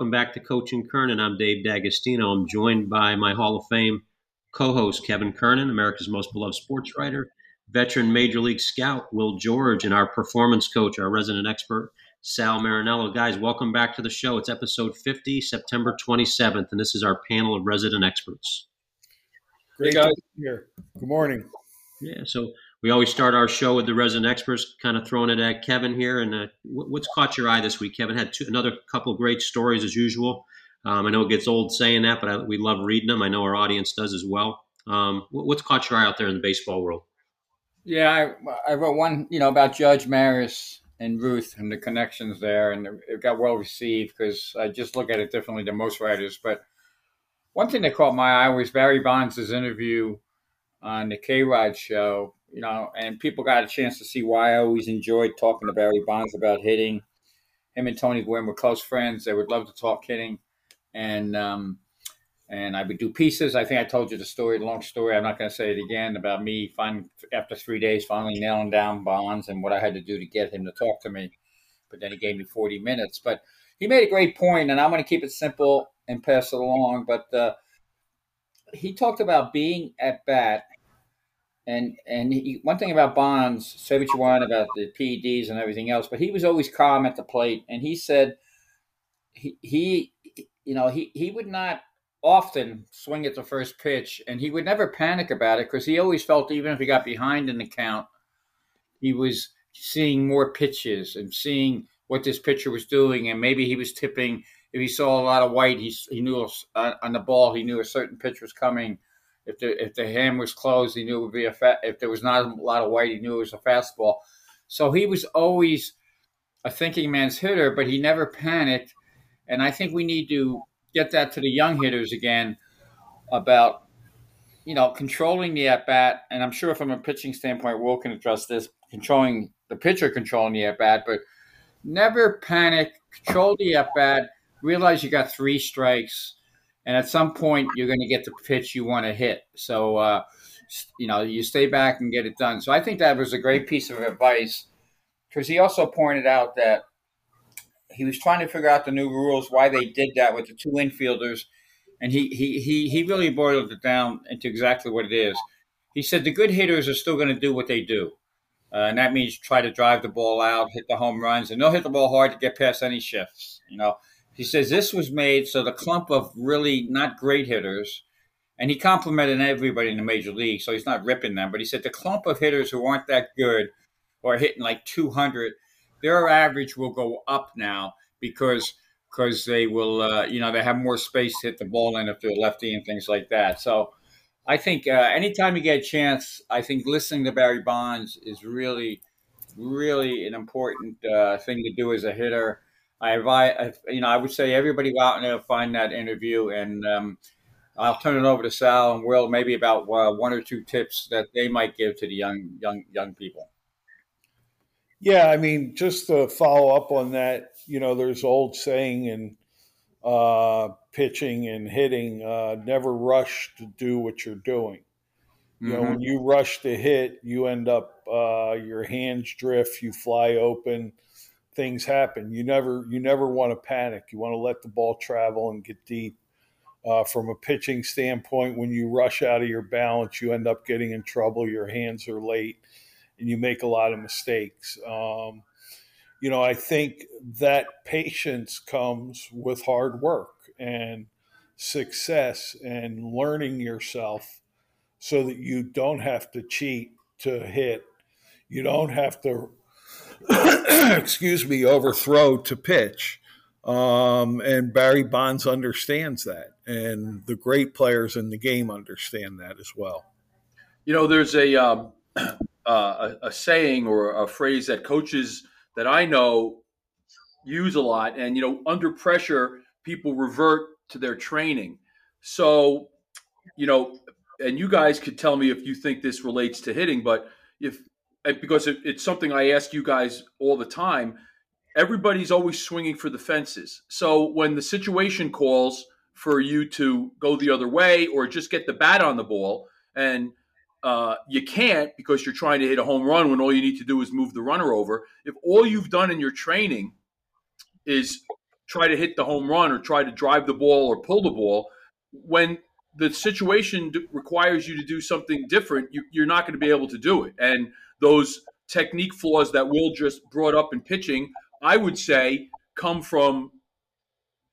Welcome back to Coach and Kernan. I'm Dave D'Agostino. I'm joined by my Hall of Fame co-host Kevin Kernan, America's most beloved sports writer, veteran Major League scout Will George, and our performance coach, our resident expert Sal Marinello. Guys, welcome back to the show. It's episode 50, September 27th, and this is our panel of resident experts. Great guys here. Good morning. Yeah, so we always start our show with the resident experts, kind of throwing it at Kevin here. And uh, what's caught your eye this week? Kevin had two, another couple great stories as usual. Um, I know it gets old saying that, but I, we love reading them. I know our audience does as well. Um, what's caught your eye out there in the baseball world? Yeah, I, I wrote one, you know, about Judge Maris and Ruth and the connections there, and it got well received because I just look at it differently than most writers. But one thing that caught my eye was Barry Bonds' interview on the KAY-Rod show you know, and people got a chance to see why I always enjoyed talking to Barry Bonds about hitting. Him and Tony Gwynn were close friends. They would love to talk hitting, and um, and I would do pieces. I think I told you the story, the long story. I'm not going to say it again about me. Finally, after three days, finally nailing down Bonds and what I had to do to get him to talk to me. But then he gave me 40 minutes. But he made a great point, and I'm going to keep it simple and pass it along. But uh, he talked about being at bat and and he, one thing about Bonds, say what you want about the PEDs and everything else, but he was always calm at the plate. And he said he, he you know, he, he would not often swing at the first pitch, and he would never panic about it because he always felt even if he got behind in the count, he was seeing more pitches and seeing what this pitcher was doing, and maybe he was tipping. If he saw a lot of white, he he knew uh, on the ball he knew a certain pitch was coming if the if the hand was closed, he knew it would be a fat. If there was not a lot of white, he knew it was a fastball. So he was always a thinking man's hitter, but he never panicked. And I think we need to get that to the young hitters again about you know controlling the at bat. And I'm sure from a pitching standpoint, Will can address this: controlling the pitcher, controlling the at bat, but never panic. Control the at bat. Realize you got three strikes and at some point you're going to get the pitch you want to hit. So, uh, you know, you stay back and get it done. So I think that was a great piece of advice because he also pointed out that he was trying to figure out the new rules, why they did that with the two infielders, and he he he he really boiled it down into exactly what it is. He said the good hitters are still going to do what they do. Uh, and that means try to drive the ball out, hit the home runs, and they'll hit the ball hard to get past any shifts. You know, he says this was made so the clump of really not great hitters, and he complimented everybody in the major league, so he's not ripping them, but he said the clump of hitters who aren't that good or hitting like 200, their average will go up now because because they will, uh, you know, they have more space to hit the ball in if they're lefty and things like that. So I think uh, anytime you get a chance, I think listening to Barry Bonds is really, really an important uh, thing to do as a hitter. I invite, you know, I would say everybody go out and find that interview, and um, I'll turn it over to Sal and Will, maybe about uh, one or two tips that they might give to the young, young, young people. Yeah, I mean, just to follow up on that, you know, there's old saying in uh, pitching and hitting, uh, never rush to do what you're doing. You mm-hmm. know, when you rush to hit, you end up uh, your hands drift, you fly open things happen. You never you never want to panic. You want to let the ball travel and get deep. Uh, from a pitching standpoint, when you rush out of your balance, you end up getting in trouble. Your hands are late, and you make a lot of mistakes. Um, you know, I think that patience comes with hard work and success and learning yourself so that you don't have to cheat to hit. You don't have to excuse me, overthrow to pitch. Um, and Barry Bonds understands that, and the great players in the game understand that as well. You know, there's a um, uh, a, a, saying or a phrase that coaches that I know use a lot, and you know, under pressure, people revert to their training. So, you know, and you guys could tell me if you think this relates to hitting, but if because it, it's something I ask you guys all the time. Everybody's always swinging for the fences. So when the situation calls for you to go the other way or just get the bat on the ball, and uh, you can't because you're trying to hit a home run when all you need to do is move the runner over. If all you've done in your training is try to hit the home run or try to drive the ball or pull the ball. When the situation requires you to do something different, you, are not going to be able to do it. And those technique flaws that Will just brought up in pitching, I would say, come from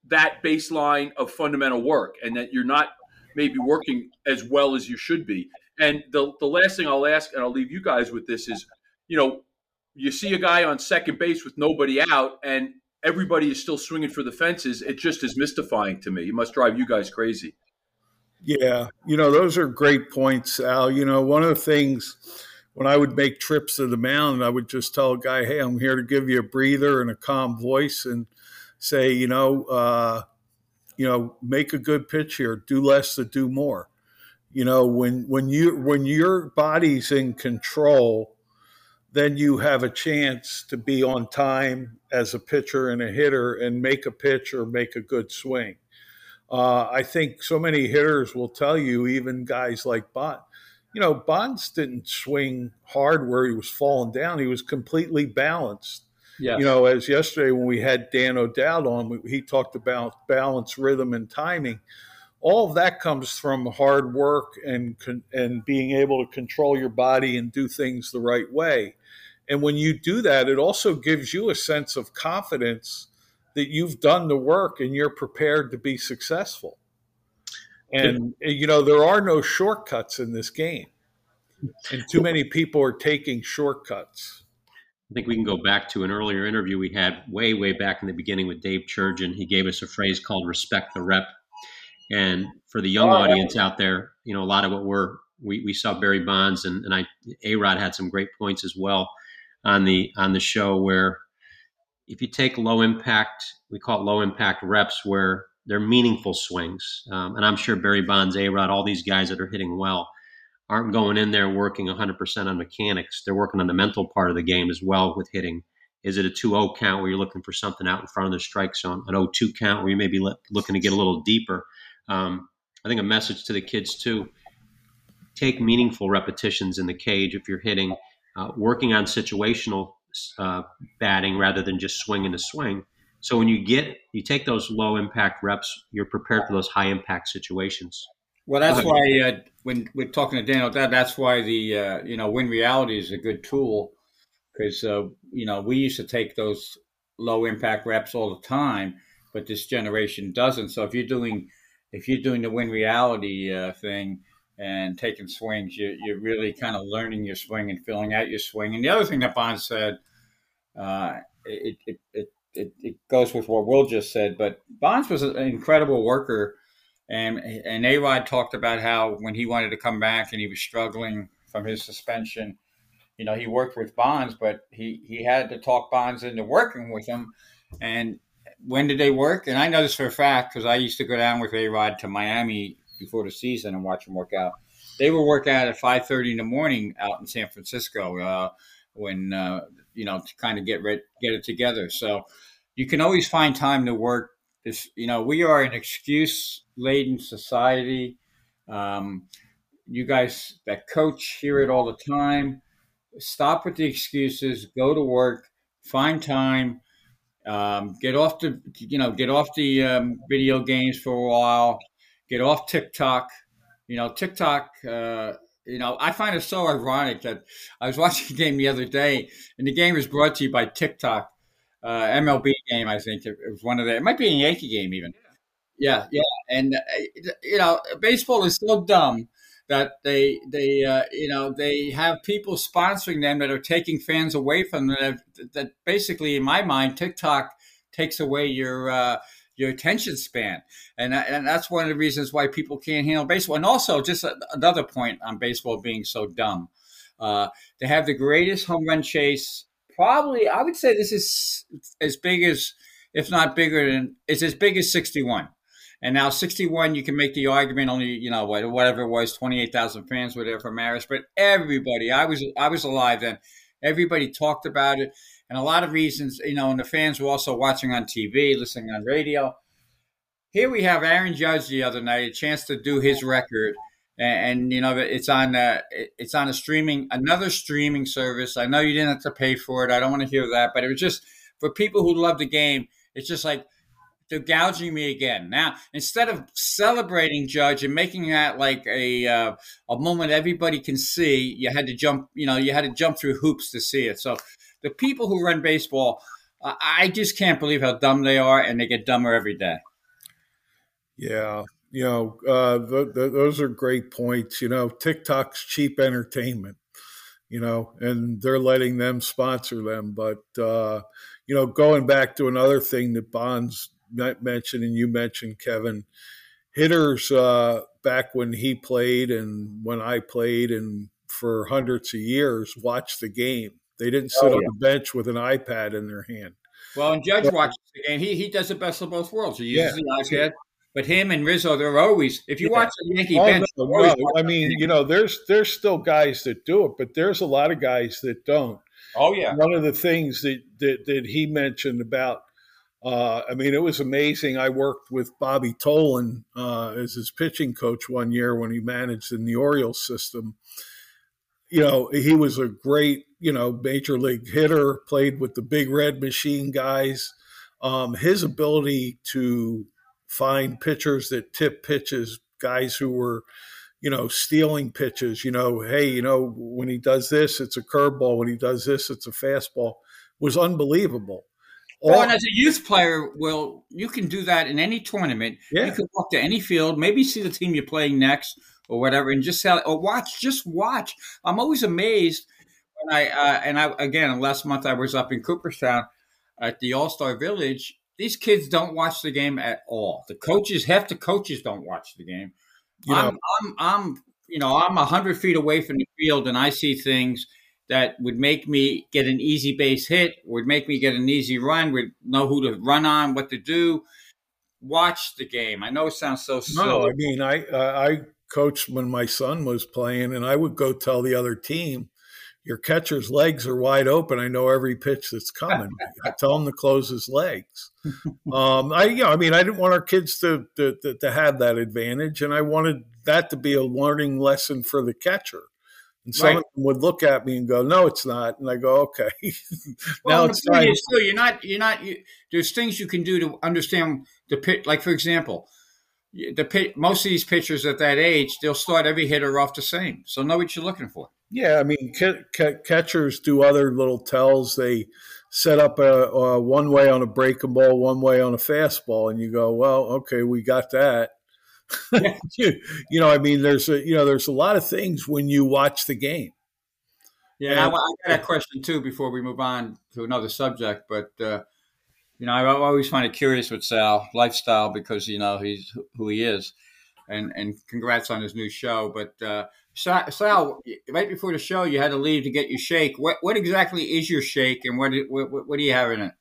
that baseline of fundamental work and that you're not maybe working as well as you should be. And the, the last thing I'll ask, and I'll leave you guys with this is, you know, you see a guy on second base with nobody out and everybody is still swinging for the fences. It just is mystifying to me. It must drive you guys crazy. Yeah, you know, those are great points, Al. You know, one of the things when I would make trips to the mound, I would just tell a guy, "Hey, I'm here to give you a breather and a calm voice, and say, you know, uh, you know, make a good pitch here. Do less to do more. You know, when when you when your body's in control, then you have a chance to be on time as a pitcher and a hitter and make a pitch or make a good swing. Uh, I think so many hitters will tell you, even guys like Bond, you know, Bonds didn't swing hard where he was falling down. He was completely balanced. Yes. You know, as yesterday when we had Dan O'Dowd on, he talked about balance, rhythm, and timing. All of that comes from hard work and and being able to control your body and do things the right way. And when you do that, it also gives you a sense of confidence that you've done the work and you're prepared to be successful. And eh, you know, there are no shortcuts in this game. And too many people are taking shortcuts. I think we can go back to an earlier interview we had way, way back in the beginning with Dave Churgeon. He gave us a phrase called respect the rep. And for the young oh, audience yeah. out there, you know, a lot of what we're, we, we saw Barry Bonds and, and I, A-Rod had some great points as well on the, on the show where if you take low impact, we call it low impact reps where they're meaningful swings. Um, and I'm sure Barry Bonds, A Rod, all these guys that are hitting well aren't going in there working 100% on mechanics. They're working on the mental part of the game as well with hitting. Is it a 2 0 count where you're looking for something out in front of the strike zone? An 0 2 count where you may be looking to get a little deeper? Um, I think a message to the kids too take meaningful repetitions in the cage if you're hitting, uh, working on situational uh, batting rather than just swinging to swing. So when you get you take those low impact reps, you're prepared for those high impact situations. Well, that's why uh, when we're talking to Daniel, that that's why the uh, you know WIN Reality is a good tool because uh, you know we used to take those low impact reps all the time, but this generation doesn't. So if you're doing if you're doing the WIN Reality uh, thing and taking swings, you, you're really kind of learning your swing and filling out your swing. And the other thing that Bond said, uh, it, it, it it, it goes with what Will just said, but Bonds was an incredible worker. And and A Rod talked about how when he wanted to come back and he was struggling from his suspension, you know, he worked with Bonds, but he, he had to talk Bonds into working with him. And when did they work? And I know this for a fact because I used to go down with A Rod to Miami before the season and watch him work out. They were work out at five thirty in the morning out in San Francisco uh, when uh, you know to kind of get get it together. So you can always find time to work. This, you know, we are an excuse laden society. Um, you guys that coach hear it all the time. Stop with the excuses. Go to work. Find time. Um, get off the, you know, get off the um, video games for a while. Get off TikTok. You know, TikTok. Uh, you know, I find it so ironic that I was watching a game the other day, and the game was brought to you by TikTok uh, MLB game. I think it was one of the. It might be a Yankee game even. Yeah, yeah, and uh, you know, baseball is so dumb that they they uh, you know they have people sponsoring them that are taking fans away from them. That, that basically, in my mind, TikTok takes away your uh, your attention span, and and that's one of the reasons why people can't handle baseball. And also, just another point on baseball being so dumb. Uh, they have the greatest home run chase probably I would say this is as big as, if not bigger than, it's as big as 61. And now 61, you can make the argument only, you know, whatever it was, 28,000 fans were there for Maris, but everybody, I was, I was alive then. Everybody talked about it. And a lot of reasons, you know, and the fans were also watching on TV, listening on radio. Here we have Aaron Judge the other night, a chance to do his record and, and you know it's on uh, it's on a streaming another streaming service. I know you didn't have to pay for it. I don't want to hear that, but it was just for people who love the game. It's just like they're gouging me again. Now, instead of celebrating Judge and making that like a uh, a moment everybody can see, you had to jump. You know, you had to jump through hoops to see it. So, the people who run baseball, uh, I just can't believe how dumb they are, and they get dumber every day. Yeah, you know, uh, those are great points. You know, TikTok's cheap entertainment. You know, and they're letting them sponsor them, but uh, you know, going back to another thing that Bonds mentioned and you mentioned, Kevin, hitters uh, back when he played and when I played and for hundreds of years watched the game. They didn't sit oh, yeah. on the bench with an iPad in their hand. Well, and Judge watches the game. He he does the best of both worlds. He uses yeah. the iPad, but him and Rizzo, they're always. If you yeah. watch the Yankee oh, bench, no, no. I mean, you know, there's there's still guys that do it, but there's a lot of guys that don't. Oh yeah. One of the things that that, that he mentioned about uh, I mean, it was amazing. I worked with Bobby Tolan uh, as his pitching coach one year when he managed in the Orioles system. You know, he was a great, you know, major league hitter, played with the big red machine guys. Um, his ability to find pitchers that tip pitches, guys who were, you know, stealing pitches, you know, hey, you know, when he does this, it's a curveball. When he does this, it's a fastball, was unbelievable. Well, and as a youth player, well, you can do that in any tournament. Yeah. You can walk to any field, maybe see the team you're playing next or whatever, and just sell or watch. Just watch. I'm always amazed when I uh, and I again last month I was up in Cooperstown at the All Star Village. These kids don't watch the game at all. The coaches, half the coaches don't watch the game. You know, I'm, I'm, I'm, you know, I'm hundred feet away from the field, and I see things that would make me get an easy base hit, would make me get an easy run, would know who to run on, what to do. Watch the game. I know it sounds so silly. No, I mean, I I coached when my son was playing, and I would go tell the other team, "Your catcher's legs are wide open. I know every pitch that's coming. I tell him to close his legs." um, I, you know, I mean, I didn't want our kids to, to to have that advantage, and I wanted that to be a learning lesson for the catcher. And some right. of them would look at me and go, "No, it's not." And I go, "Okay." now well, it's time. Is, you're not. You're not. You, there's things you can do to understand the pitch. Like for example, the. Most of these pitchers at that age, they'll start every hitter off the same, so know what you're looking for. Yeah, I mean, ca- ca- catchers do other little tells. They set up a, a one way on a breaking ball, one way on a fastball, and you go, "Well, okay, we got that." you, you know, I mean, there's a you know, there's a lot of things when you watch the game. Yeah, and, I, I, got a question too before we move on to another subject, but uh, you know, I always find it curious with Sal lifestyle because you know he's who he is, and and congrats on his new show. But uh, Sal, right before the show, you had to leave to get your shake. What what exactly is your shake, and what what, what do you have in it?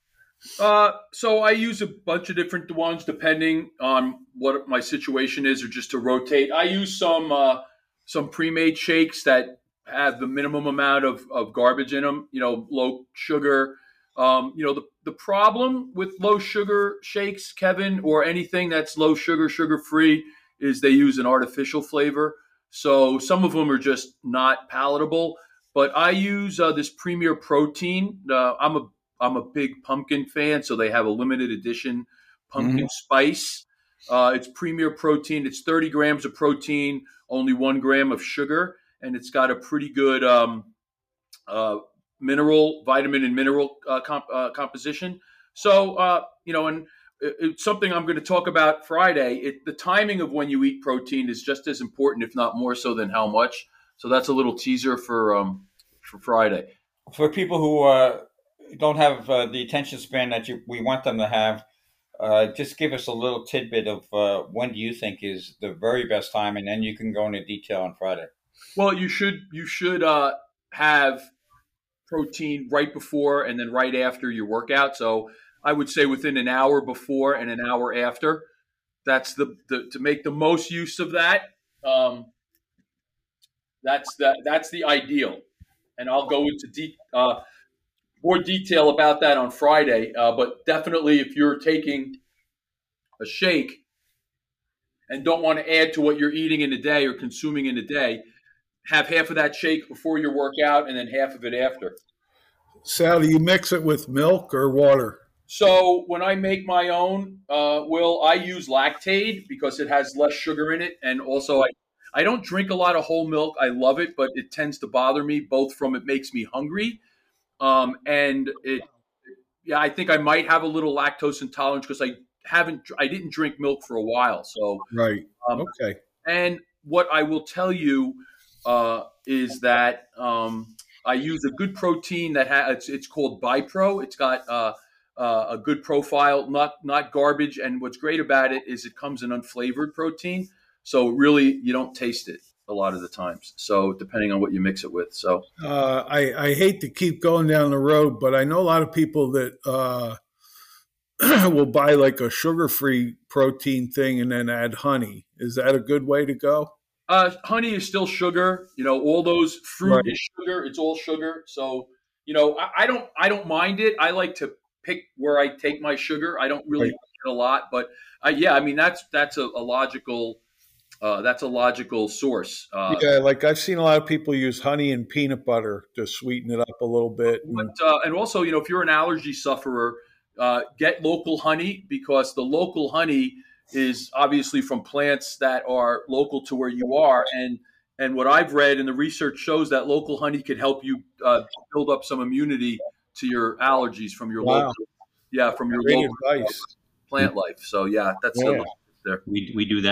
Uh, so I use a bunch of different ones depending on what my situation is, or just to rotate. I use some uh, some pre-made shakes that have the minimum amount of, of garbage in them. You know, low sugar. Um, you know, the the problem with low sugar shakes, Kevin, or anything that's low sugar, sugar free, is they use an artificial flavor. So some of them are just not palatable. But I use uh, this Premier Protein. Uh, I'm a I'm a big pumpkin fan, so they have a limited edition pumpkin mm-hmm. spice. Uh, it's premier protein. It's 30 grams of protein, only one gram of sugar, and it's got a pretty good um, uh, mineral, vitamin, and mineral uh, comp- uh, composition. So, uh, you know, and it's something I'm going to talk about Friday. It, the timing of when you eat protein is just as important, if not more so, than how much. So that's a little teaser for um, for Friday. For people who uh, don't have uh, the attention span that you, we want them to have, uh, just give us a little tidbit of uh, when do you think is the very best time, and then you can go into detail on Friday. Well, you should you should uh, have protein right before and then right after your workout. So I would say within an hour before and an hour after. That's the, the to make the most use of that. Um, that's the that's the ideal, and I'll go into deep uh, more detail about that on Friday. Uh, but definitely, if you're taking a shake and don't want to add to what you're eating in a day or consuming in a day, have half of that shake before your workout and then half of it after. Sal, do you mix it with milk or water? So when I make my own, uh, Will I use Lactaid because it has less sugar in it, and also I I don't drink a lot of whole milk. I love it, but it tends to bother me both from it makes me hungry, um, and it yeah I think I might have a little lactose intolerance because I haven't I didn't drink milk for a while. So Right. um, Okay. and what I will tell you uh, is that um, I use a good protein that has it's, it's called Bipro. It's got uh, uh, a good profile, not not garbage. And what's great about it is it comes in unflavored protein, so really you don't taste it a lot of the times. So depending on what you mix it with, so Uh, I, I hate to keep going down the road, but I know a lot of people that uh, will buy like a sugar free protein thing and then add honey. Is that a good way to go? Uh, honey is still sugar. You know, all those fruit Right. is sugar. It's all sugar. So, you know, I, I don't I don't mind it. I like to pick where I take my sugar. I don't really Right. get a lot, but uh, yeah, I mean that's that's a, a logical uh, that's a logical source. Uh, yeah, like I've seen a lot of people use honey and peanut butter to sweeten it up a little bit. And, But, uh, and also, you know, if you're an allergy sufferer, uh, get local honey because the local honey is obviously from plants that are local to where you are. And and what I've read and the research shows that local honey could help you uh, build up some immunity to your allergies from your Wow. local, yeah, from your great local advice. plant life. So yeah, that's Yeah. the We, we do that